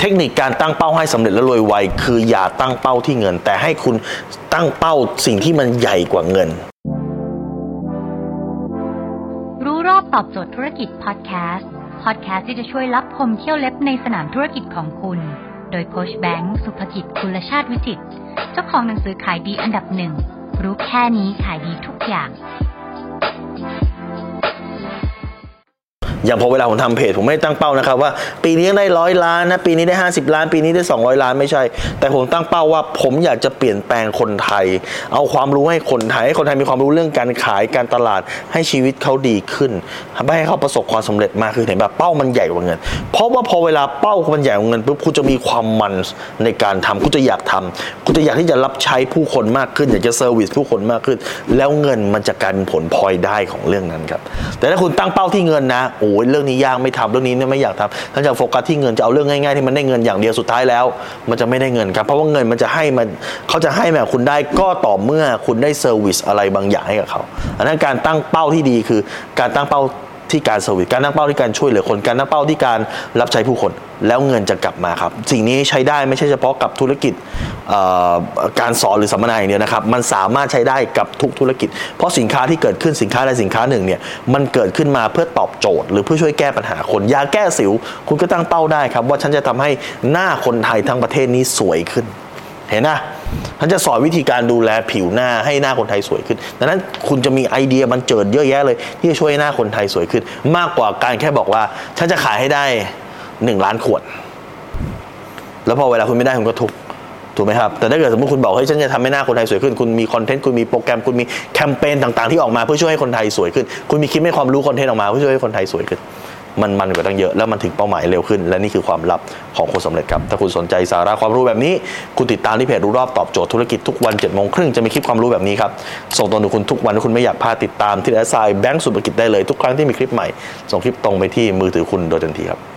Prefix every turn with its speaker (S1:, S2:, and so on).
S1: เทคนิคการตั้งเป้าให้สำเร็จและรวยไวคืออย่าตั้งเป้าที่เงิน แต่ให้คุณตั้งเป้าสิ่งที่มันใหญ่กว่าเงิน
S2: รู้รอบตอบโจทย์ธุรกิจพอดแคสต์พอดแคสต์ที่จะช่วยรับพมเที่ยวเล็บในสนามธุรกิจของคุณ โดยโคชแบงค์สุภกิจคุณชาติวิจิตเจ้าของหนังสือขายดีอันดับหนึ่งรู้แค่นี้ขายดีทุกอย่าง
S1: อย่างพอเวลาผมทำเพจ ผมไม่ได้ตั้งเป้านะครับว่า ปีนี้ได้ร้อยล้านนะปีนี้ได้ 50 ล้าน ปีนี้ได้ 200 ล้านไม่ใช่ แต่ผมตั้งเป้าว่าผมอยากจะเปลี่ยนแปลงคนไทย เอาความรู้ให้คนไทยให้คนไทยมีความรู้เรื่องการขายการตลาดให้ชีวิตเขาดีขึ้นทำให้เขาประสบความสำเร็จมากขึ้นเห็นแบบเป้ามันใหญ่กว่าเงิน เพราะว่าพอเวลาเป้ามันใหญ่กว่าเงินปุ๊บคุณจะมีความมันในการทำคุณจะอยากทำคุณจะอยากที่จะรับใช้ผู้คนมากขึ้น อยากจะเซอร์วิสผู้คนมากขึ้น แล้วเงินมันจะกลายเป็นผลพลอยได้ของเรื่องนั้นครับแต่ถ้าคุณตั้งเป้าที่เงินนะโอ้ยเรื่องนี้ยากไม่ทำเรื่องนี้เนี่ยไม่อยากทำท่านจะโฟกัสที่เงินจะเอาเรื่องง่ายๆที่มันได้เงินอย่างเดียวสุดท้ายแล้ว มันจะไม่ได้เงินครับเพราะว่าเงินมันจะให้มันเขาจะให้แม้คุณได้ก็ต่อเมื่อคุณได้ service อะไรบางอย่างให้กับเขาอันนั้นการตั้งเป้าที่ดีคือการตั้งเป้า ที่การ service การตั้งเป้าที่การช่วยเหลือคนการตั้งเป้าที่การรับใช้ผู้คน แล้วเงินจะกลับมาครับ สิ่งนี้ใช้ได้ไม่ใช่เฉพาะกับธุรกิจการสอนหรือสัมมนาอย่างเดียวนะครับ มันสามารถใช้ได้กับทุกธุรกิจ เพราะสินค้าที่เกิดขึ้นสินค้าใดสินค้าหนึ่งเนี่ยมันเกิดขึ้นมาเพื่อตอบโจทย์ หรือเพื่อช่วยแก้ปัญหาคนยาแก้สิว คุณก็ตั้งเป้าได้ครับ ว่าฉันจะทำให้หน้าคนไทยทั้งประเทศนี้สวยขึ้น เห็นนะ ท่านจะสอนวิธีการดูแลผิวหน้าให้หน้าคนไทยสวยขึ้น ดังนั้นคุณจะมีไอเดียมันเจิดเยอะแยะเลย ที่จะช่วยหน้าคนไทยสวยขึ้น มากกว่าการแค่บอกว่าฉันจะขายให้ได้หนึ่งล้านขวด แล้วพอเวลาคุณไม่ได้คุณก็ทุกข์ถูกไหมครับ แต่ถ้าเกิดสมมติคุณบอกเฮ้ยฉันจะทำให้หน้าคนไทยสวยขึ้น คุณมี content คุณมีโปรแกรม คุณมีแคมเปญต่างๆ ที่ออกมาเพื่อช่วยให้คนไทยสวยขึ้น คุณมีคลิปให้ความรู้ content ออกมาเพื่อช่วยให้คนไทยสวยขึ้น มันมันกว่าตั้งเยอะแล้วมันถึงเป้าหมายเร็วขึ้น และนี่คือความลับของคนสำเร็จครับ ถ้าคุณสนใจสาระความรู้แบบนี้ คุณติดตามที่เพจรู้รอบตอบโจทย์ธุรกิจทุกวันเจ็ดโมงครึ่งจะมีคลิปความรู้แบบนี้ครับ ส่งตรงถึงคุณทุกวันถ้าคุณไม่อยากพลาดติดตามที่ at sign แบงก์สุภกิจได้เลยทุกครั้งที่มีคลิปใหม่ส่งคลิปตรงไปที่มือถือคุณโดยทันทีครับ